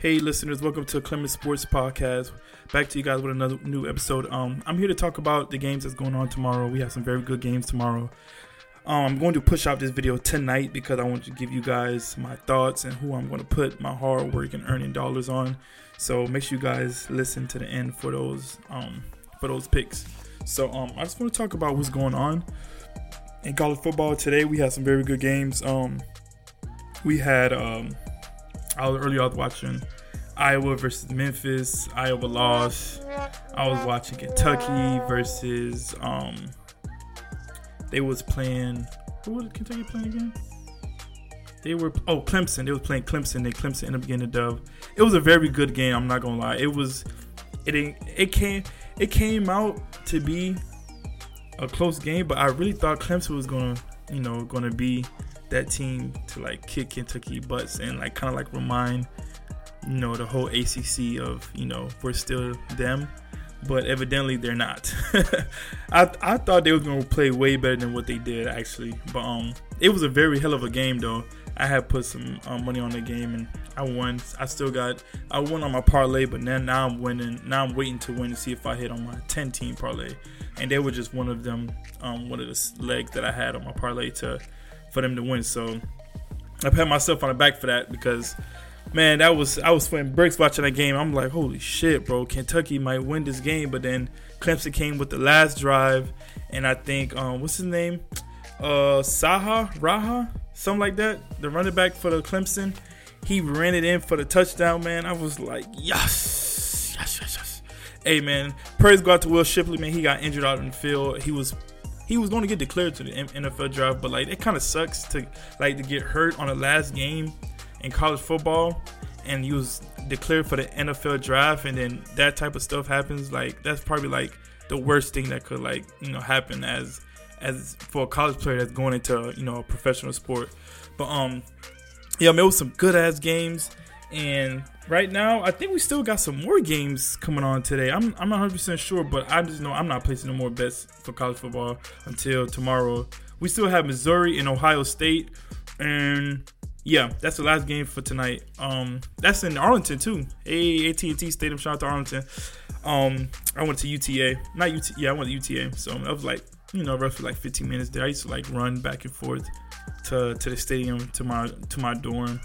Hey, listeners, welcome to Clemens Sports Podcast. Back to you guys with another new episode. Um, I'm here to talk about the games that's going on tomorrow. We have some very good games tomorrow. Um, I'm going to push out this video tonight because I want to give you guys my thoughts and who I'm going to put my hard work and earning dollars on. So make sure you guys listen to the end for those um, for those picks. So um, I just want to talk about what's going on in college football today. We had some very good games. Um, we had um, I was earlier I watching Iowa versus Memphis. Iowa lost. I was watching Kentucky versus um they was playing who was Kentucky playing again? They were oh Clemson. They was playing Clemson. They Clemson ended up getting a dub. It was a very good game. I'm not gonna lie. It was it it came it came out to be a close game, but I really thought Clemson was gonna you know gonna be that team to like kick Kentucky butts and like kind of like remind you know the whole ACC of you know we're still them, but evidently they're not. I I thought they were gonna play way better than what they did actually, but um it was a very hell of a game though. I had put some um, money on the game and I won. I still got I won on my parlay, but now now I'm winning. Now I'm waiting to win to see if I hit on my 10 team parlay, and they were just one of them, um, one of the legs that I had on my parlay to for them to win. So I pat myself on the back for that because man, that was I was sweating bricks watching that game. I'm like, holy shit, bro, Kentucky might win this game, but then Clemson came with the last drive, and I think um, what's his name, uh, Saha Raha, something like that, the running back for the Clemson. He ran it in for the touchdown, man. I was like, yes, yes, yes, yes. Hey, man, praise God to Will Shipley, man. He got injured out in the field. He was he was going to get declared to the NFL draft, but like it kind of sucks to like to get hurt on the last game in college football, and he was declared for the NFL draft, and then that type of stuff happens. Like that's probably like the worst thing that could like you know happen as as for a college player that's going into you know a professional sport. But um, yeah, man, it was some good ass games. And right now, I think we still got some more games coming on today. I'm I'm not 100 percent sure, but I just know I'm not placing no more bets for college football until tomorrow. We still have Missouri and Ohio State, and yeah, that's the last game for tonight. Um, that's in Arlington too. Hey, AT&T Stadium. Shout out to Arlington. Um, I went to UTA, not UT. Yeah, I went to UTA. So I was like, you know, roughly like 15 minutes there. I used to like run back and forth to to the stadium to my to my dorm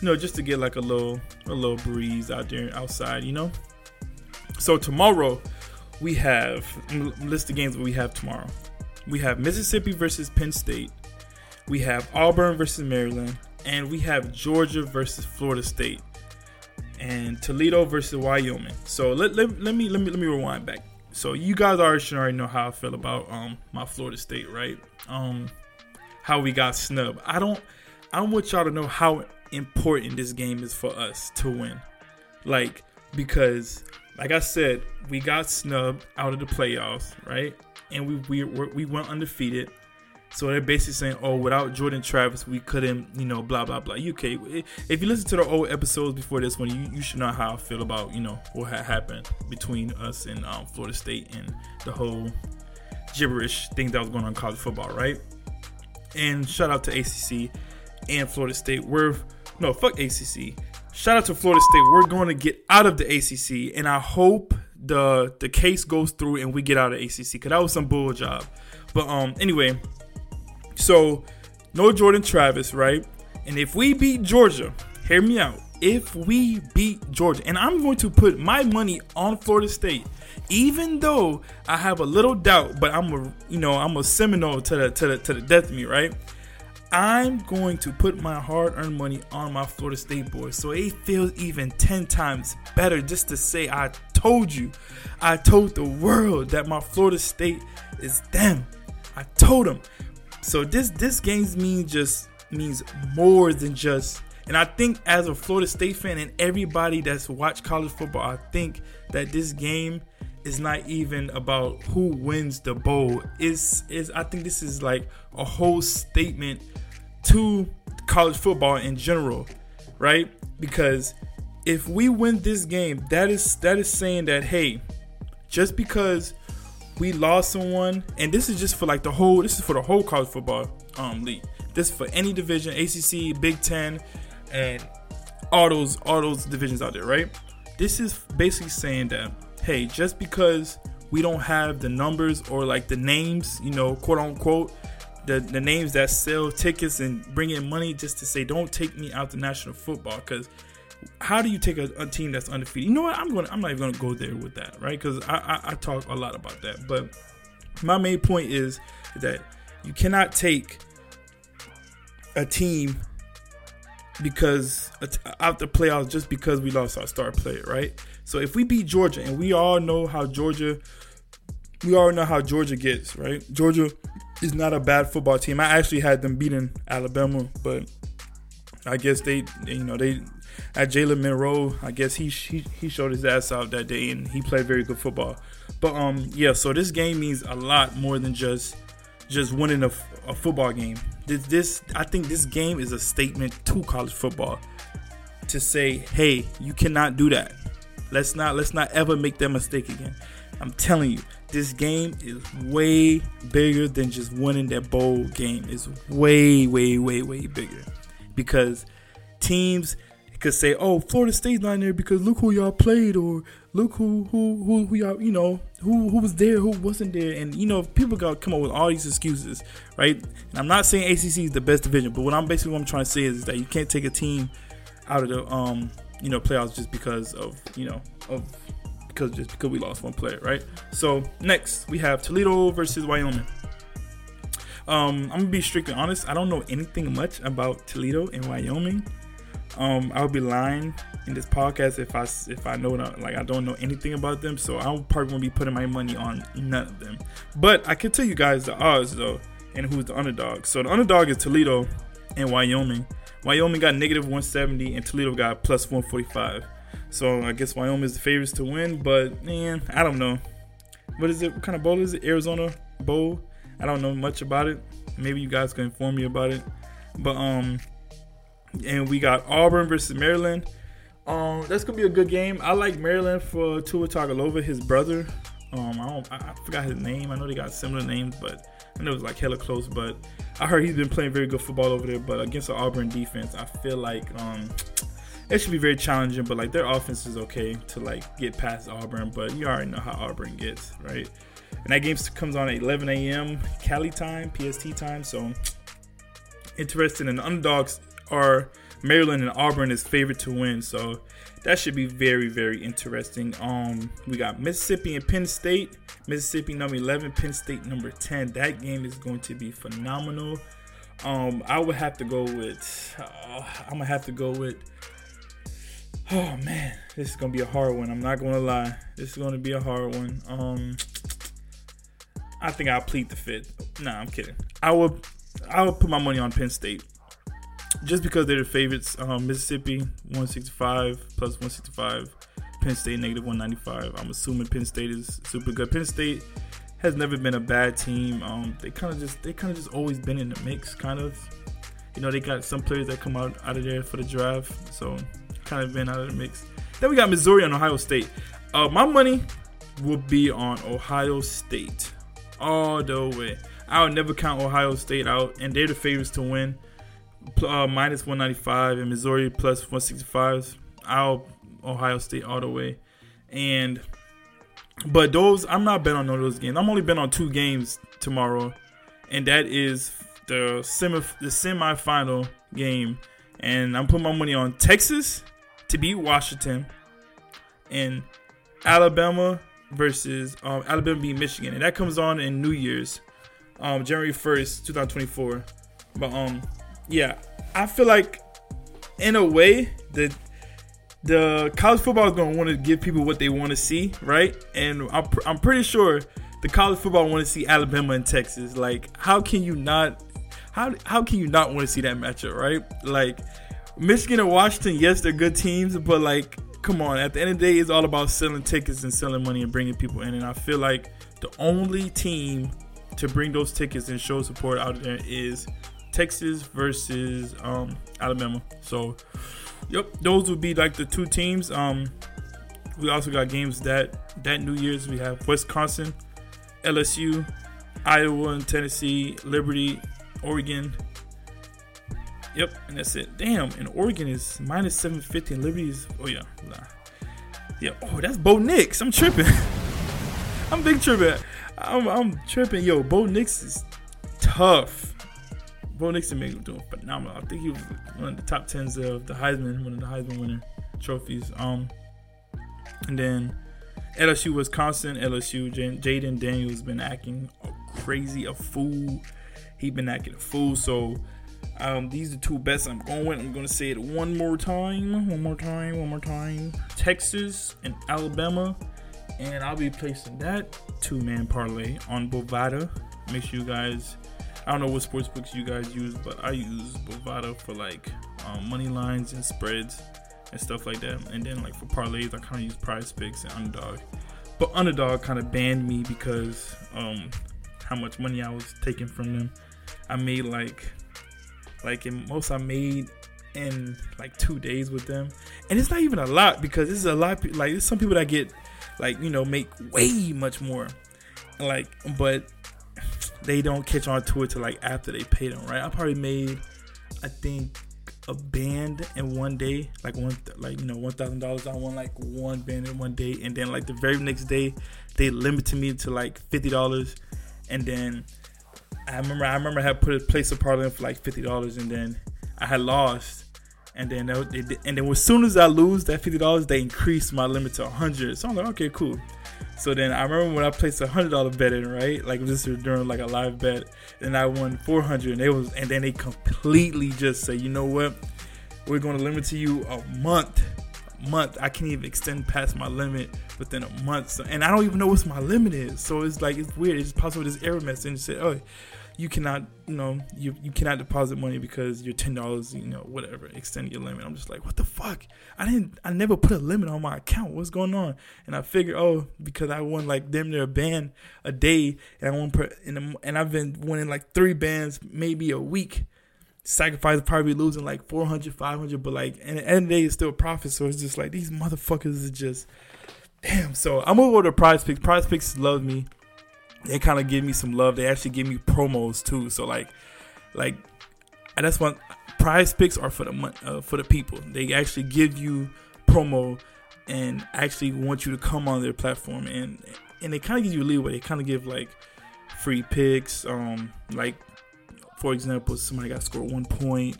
you know, just to get like a little a little breeze out there outside, you know. So tomorrow we have list of games that we have tomorrow. We have Mississippi versus Penn State. We have Auburn versus Maryland, and we have Georgia versus Florida State, and Toledo versus Wyoming. So let, let, let me let me let me rewind back. So you guys already should already know how I feel about um my Florida State, right? Um, how we got snubbed. I don't. I want y'all to know how important this game is for us to win. Like, because, like I said, we got snubbed out of the playoffs, right? And we we we went undefeated. So they're basically saying, "Oh, without Jordan Travis, we couldn't, you know, blah blah blah." UK, if you listen to the old episodes before this one, you, you should know how I feel about, you know, what had happened between us and um, Florida State and the whole gibberish thing that was going on in college football, right? And shout out to ACC and Florida State. We're no, fuck ACC. Shout out to Florida State. We're going to get out of the ACC, and I hope the the case goes through and we get out of ACC because that was some bull job. But um, anyway, so no Jordan Travis, right? And if we beat Georgia, hear me out. If we beat Georgia, and I'm going to put my money on Florida State, even though I have a little doubt, but I'm a you know I'm a Seminole to the to the to the death of me, right? I'm going to put my hard earned money on my Florida State boys. So it feels even 10 times better just to say, I told you. I told the world that my Florida State is them. I told them. So this this game means just means more than just and I think as a Florida State fan and everybody that's watched college football, I think that this game is not even about who wins the bowl. Is is I think this is like a whole statement to college football in general, right? Because if we win this game, that is that is saying that hey, just because we lost someone, and this is just for like the whole this is for the whole college football um league. This is for any division, ACC, Big Ten, and all those all those divisions out there, right? This is basically saying that hey, just because we don't have the numbers or like the names, you know, quote unquote, the, the names that sell tickets and bring in money just to say don't take me out the national football because how do you take a, a, team that's undefeated? You know what? I'm going. I'm not even going to go there with that, right? Because I, I, I talk a lot about that. But my main point is that you cannot take a team because uh, out the playoffs just because we lost our star player, right? So if we beat Georgia, and we all know how Georgia, we all know how Georgia gets, right? Georgia is not a bad football team. I actually had them beating Alabama, but I guess they, you know, they at Jalen Milroe. I guess he, he he showed his ass out that day, and he played very good football. But um, yeah. So this game means a lot more than just just winning a, a football game. This, this I think this game is a statement to college football to say, hey, you cannot do that. Let's not let's not ever make that mistake again. I'm telling you, this game is way bigger than just winning that bowl game. It's way, way, way, way bigger. Because teams could say, "Oh, Florida State's not there because look who y'all played," or "Look who who who, who y'all you know who who was there, who wasn't there," and you know people got come up with all these excuses, right? And I'm not saying ACC is the best division, but what I'm basically what I'm trying to say is that you can't take a team out of the um you know playoffs just because of you know of because just because we lost one player, right? So next we have Toledo versus Wyoming. Um, I'm gonna be strictly honest. I don't know anything much about Toledo and Wyoming. Um, I'll be lying in this podcast if I if I know like I don't know anything about them. So I'm probably gonna be putting my money on none of them. But I can tell you guys the odds though, and who's the underdog. So the underdog is Toledo and Wyoming. Wyoming got negative 170 and Toledo got plus 145. So I guess Wyoming is the favorites to win, but man, I don't know. What is it? What kind of bowl is it? Arizona Bowl. I don't know much about it. Maybe you guys can inform me about it. But um, and we got Auburn versus Maryland. Um, that's gonna be a good game. I like Maryland for Tua Tagovailoa, his brother. Um, I don't, I, I forgot his name. I know they got similar names, but I know it was like hella close. But I heard he's been playing very good football over there. But against the Auburn defense, I feel like um, it should be very challenging. But like their offense is okay to like get past Auburn. But you already know how Auburn gets, right? And that game comes on at 11 a.m. Cali time, PST time. So interesting. And underdogs are Maryland and Auburn is favored to win. So that should be very, very interesting. Um, we got Mississippi and Penn State. Mississippi number 11, Penn State number 10. That game is going to be phenomenal. Um, I would have to go with. Uh, I'm gonna have to go with. Oh man, this is gonna be a hard one. I'm not gonna lie. This is gonna be a hard one. Um, I think I'll plead the fifth. Nah, I'm kidding. I would. I would put my money on Penn State just because they're the favorites. Um, Mississippi 165 plus 165, Penn State negative 195. I'm assuming Penn State is super good. Penn State has never been a bad team. Um, they kind of just they kind of just always been in the mix. Kind of, you know, they got some players that come out out of there for the draft, so kind of been out of the mix. Then we got Missouri and Ohio State. Uh, my money will be on Ohio State all the way. I would never count Ohio State out, and they're the favorites to win uh, minus 195 and Missouri plus 165. I'll Ohio State all the way. And but those I'm not betting on those games. I'm only betting on two games tomorrow, and that is the semi the semifinal game. And I'm putting my money on Texas to beat Washington, and Alabama versus um, Alabama beat Michigan, and that comes on in New Year's, um, January 1st, 2024. But um, yeah, I feel like in a way that the college football is going to want to give people what they want to see, right? And I'm, I'm pretty sure the college football want to see Alabama and Texas. Like, how can you not? How how can you not want to see that matchup, right? Like, Michigan and Washington, yes, they're good teams, but like, come on. At the end of the day, it's all about selling tickets and selling money and bringing people in. And I feel like the only team to bring those tickets and show support out there is Texas versus um, Alabama. So, yep, those would be like the two teams. Um, we also got games that that New Year's. We have Wisconsin, LSU, Iowa and Tennessee, Liberty, Oregon, Yep, and that's it. Damn, and Oregon is minus 750 and Liberty is, oh yeah, nah. Yeah, oh, that's Bo Nix. I'm tripping. I'm big tripping. I'm, I'm tripping. Yo, Bo Nix is tough. Bo Nix is doing phenomenal. I think he was one of the top tens of the Heisman, one of the Heisman winner trophies. Um, and then LSU, Wisconsin, LSU, Jayden Daniels been acting crazy, a fool. He been acting a fool. So um, these are the two bets I'm going with. I'm going to say it one more time, one more time, one more time. Texas and Alabama, and I'll be placing that two-man parlay on Bovada. Make sure you guys. I don't know what sports books you guys use, but I use Bovada for like um, money lines and spreads and stuff like that. And then like for parlays, I kind of use PrizePicks and Underdog. But Underdog kind of banned me because um, how much money I was taking from them. I made like like in most I made in like two days with them, and it's not even a lot because this is a lot. Like there's some people that get like you know make way much more, like but they don't catch on to it till like after they pay them. Right? I probably made I think a band in one day, like one like you know one thousand dollars. I won like one band in one day, and then like the very next day, they limited me to like fifty dollars, and then I remember I remember I had put a place of parlay for like fifty dollars, and then I had lost, and then they, and then as soon as I lose that fifty dollars, they increased my limit to hundred. So I'm like, okay, cool. So then I remember when I placed a hundred dollar bet in, right? Like this was during like a live bet, and I won four hundred, and they was and then they completely just say, you know what, we're going to limit to you a month month. I can't even extend past my limit within a month. So, and I don't even know what my limit is. So it's like it's weird. It's possible this error message and say, oh, you cannot, you know, you you cannot deposit money because you're ten dollars, you know, whatever, extend your limit. I'm just like, what the fuck? I didn't, I never put a limit on my account. What's going on? And I figured, oh, because I won like them their band a day, and I won per, and and I've been winning like three bands maybe a week sacrifice probably losing like 400 500 but like and the end of the day it's still a profit. So it's just like these motherfuckers are just damn. So i'm over to PrizePicks. Prize picks love me. They kind of give me some love. They actually give me promos too. So like like I that's one PrizePicks are for the uh, for the people. They actually give you promo and actually want you to come on their platform. And and they kind of give you leeway. They kind of give like free picks um like for example, somebody got scored one point,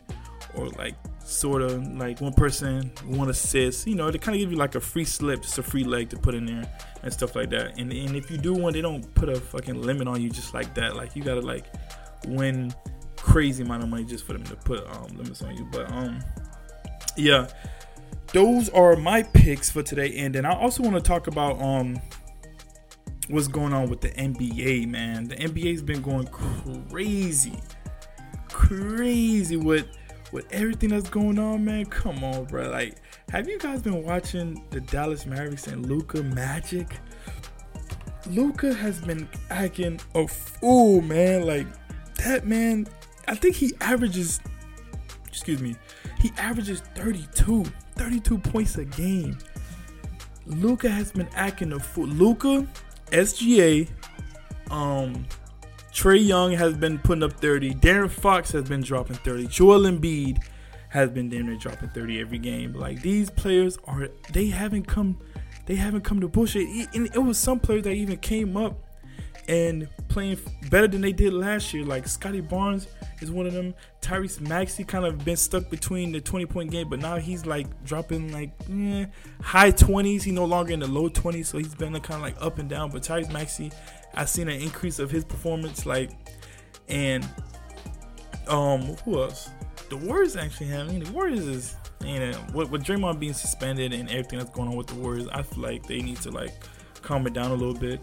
or like sort of like one person one assist. You know, they kind of give you like a free slip, just a free leg to put in there and stuff like that. And and if you do one, they don't put a fucking limit on you just like that. Like you gotta like win crazy amount of money just for them to put um, limits on you. But um, yeah, those are my picks for today. And then I also want to talk about um what's going on with the NBA, man. The NBA's been going crazy crazy with with everything that's going on, man. Come on, bro. Like, have you guys been watching the Dallas Mavericks and Luka Magic? Luka has been acting a fool, man. Like that man, I think he averages excuse me, he averages 32, 32 points a game. Luka has been acting a fool. Luka, SGA, um, Trae Young has been putting up 30. De'Aaron Fox has been dropping 30. Joel Embiid has been damn near dropping 30 every game. Like these players are they haven't come they haven't come to bullshit. And it was some players that even came up and playing better than they did last year. Like Scottie Barnes is one of them. Tyrese Maxey kind of been stuck between the 20 point game, but now he's like dropping like eh, high 20s. He's no longer in the low 20s, so he's been kind of like up and down. But Tyrese Maxey I've seen an increase of his performance, like, and um, who else? The Warriors actually have. I mean, the Warriors is, you know, with, with Draymond being suspended and everything that's going on with the Warriors, I feel like they need to like calm it down a little bit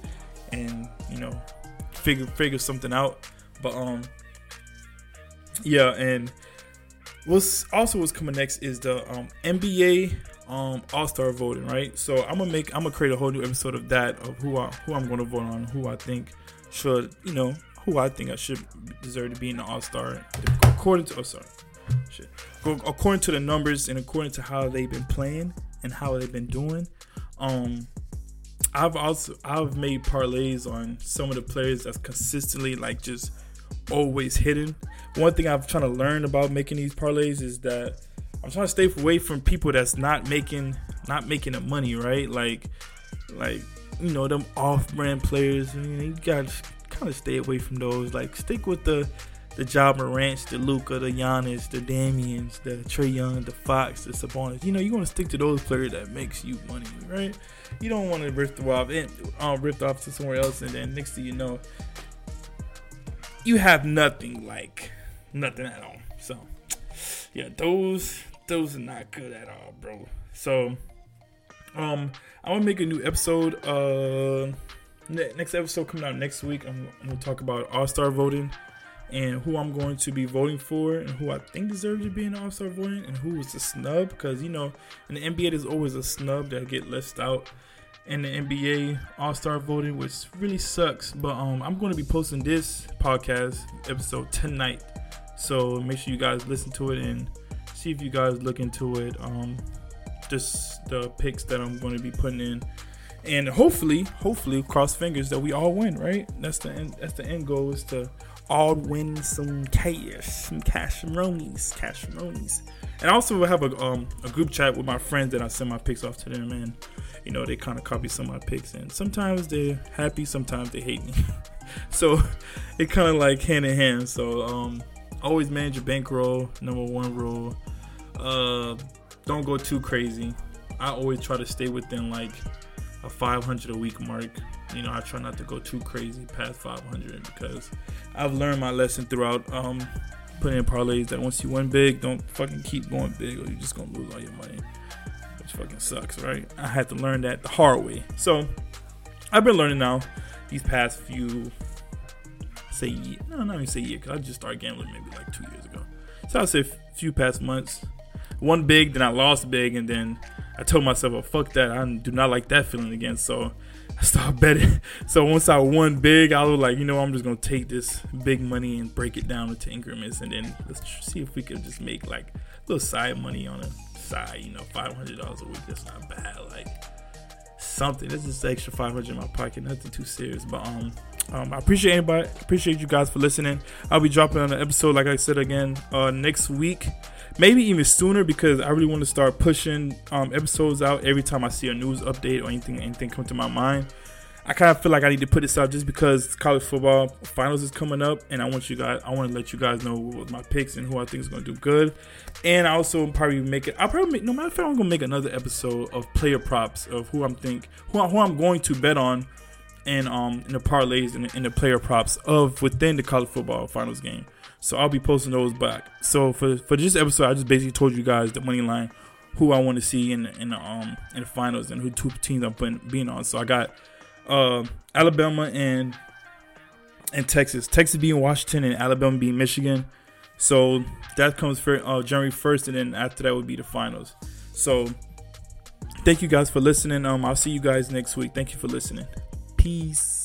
and you know figure figure something out. But um, yeah, and what's also what's coming next is the um NBA um All Star voting, right? So I'm gonna make I'm gonna create a whole new episode of that of who I who I'm gonna vote on, who I think should you know who I think I should deserve to be in the All Star according to oh sorry shit according to the numbers and according to how they've been playing and how they've been doing. Um, I've also I've made parlays on some of the players that's consistently like just always hidden. One thing I'm trying to learn about making these parlays is that I'm trying to stay away from people that's not making not making the money, right? Like like you know them off-brand players. You, know, you gotta kind of stay away from those. Like stick with the the Ja Morants, the Luka, the Giannis, the Damians, the Trae Young, the Fox, the Sabonis. You know, you want to stick to those players that makes you money, right? You don't want to rip them off and um, ripped off to somewhere else, and then next thing you know, you have nothing like nothing at all. So, yeah, those those are not good at all, bro. So, um, I want to make a new episode. Uh, next episode coming out next week. I'm, I'm gonna talk about All Star voting and who I'm going to be voting for and who I think deserves to be in All Star voting and who was a snub because you know in the NBA there's always a snub that get left out in the NBA All Star voting, which really sucks. But um, I'm going to be posting this podcast episode tonight, so make sure you guys listen to it and see if you guys look into it. Um, just the picks that I'm going to be putting in. And hopefully, hopefully, cross fingers that we all win, right? That's the end. That's the end goal is to all win some cash, some cash ronies, cash ronies. And I also have a um a group chat with my friends that I send my picks off to them, and you know they kind of copy some of my picks, and sometimes they're happy, sometimes they hate me. so it kind of like hand in hand. So um, always manage your bankroll. Number one rule. Uh, don't go too crazy. I always try to stay within like a 500 a week mark. You know, I try not to go too crazy past 500 because I've learned my lesson throughout um, putting in parlays that once you win big, don't fucking keep going big or you're just gonna lose all your money, which fucking sucks, right? I had to learn that the hard way. So I've been learning now these past few say no, not even say year, because I just started gambling maybe like two years ago. So I'll say few past months. One big, then I lost big, and then I told myself, "Oh fuck that! I do not like that feeling again." So I started betting. So once I won big, I was like, you know, I'm just gonna take this big money and break it down into increments, and then let's see if we can just make like a little side money on a side. You know, five hundred dollars a week. That's not bad. Like something. This is extra five hundred in my pocket. Nothing too serious, but um. Um, I appreciate anybody. Appreciate you guys for listening. I'll be dropping an episode, like I said again, uh, next week maybe even sooner because I really want to start pushing um, episodes out every time I see a news update or anything anything come to my mind. I kind of feel like I need to put this out just because college football finals is coming up, and I want you guys, I want to let you guys know what my picks and who I think is going to do good. And I also probably make it. I'll probably make, no matter if I'm going to make another episode of player props of who I'm think who, who I'm going to bet on, and um in the parlays and in the player props of within the college football finals game. So I'll be posting those back. So for for this episode, I just basically told you guys the money line, who I want to see in in the um in the finals and who two teams I'm putting, being on. So I got uh, Alabama and and Texas. Texas being Washington and Alabama being Michigan. So that comes for uh, January first, and then after that would be the finals. So thank you guys for listening. Um, I'll see you guys next week. Thank you for listening. Peace.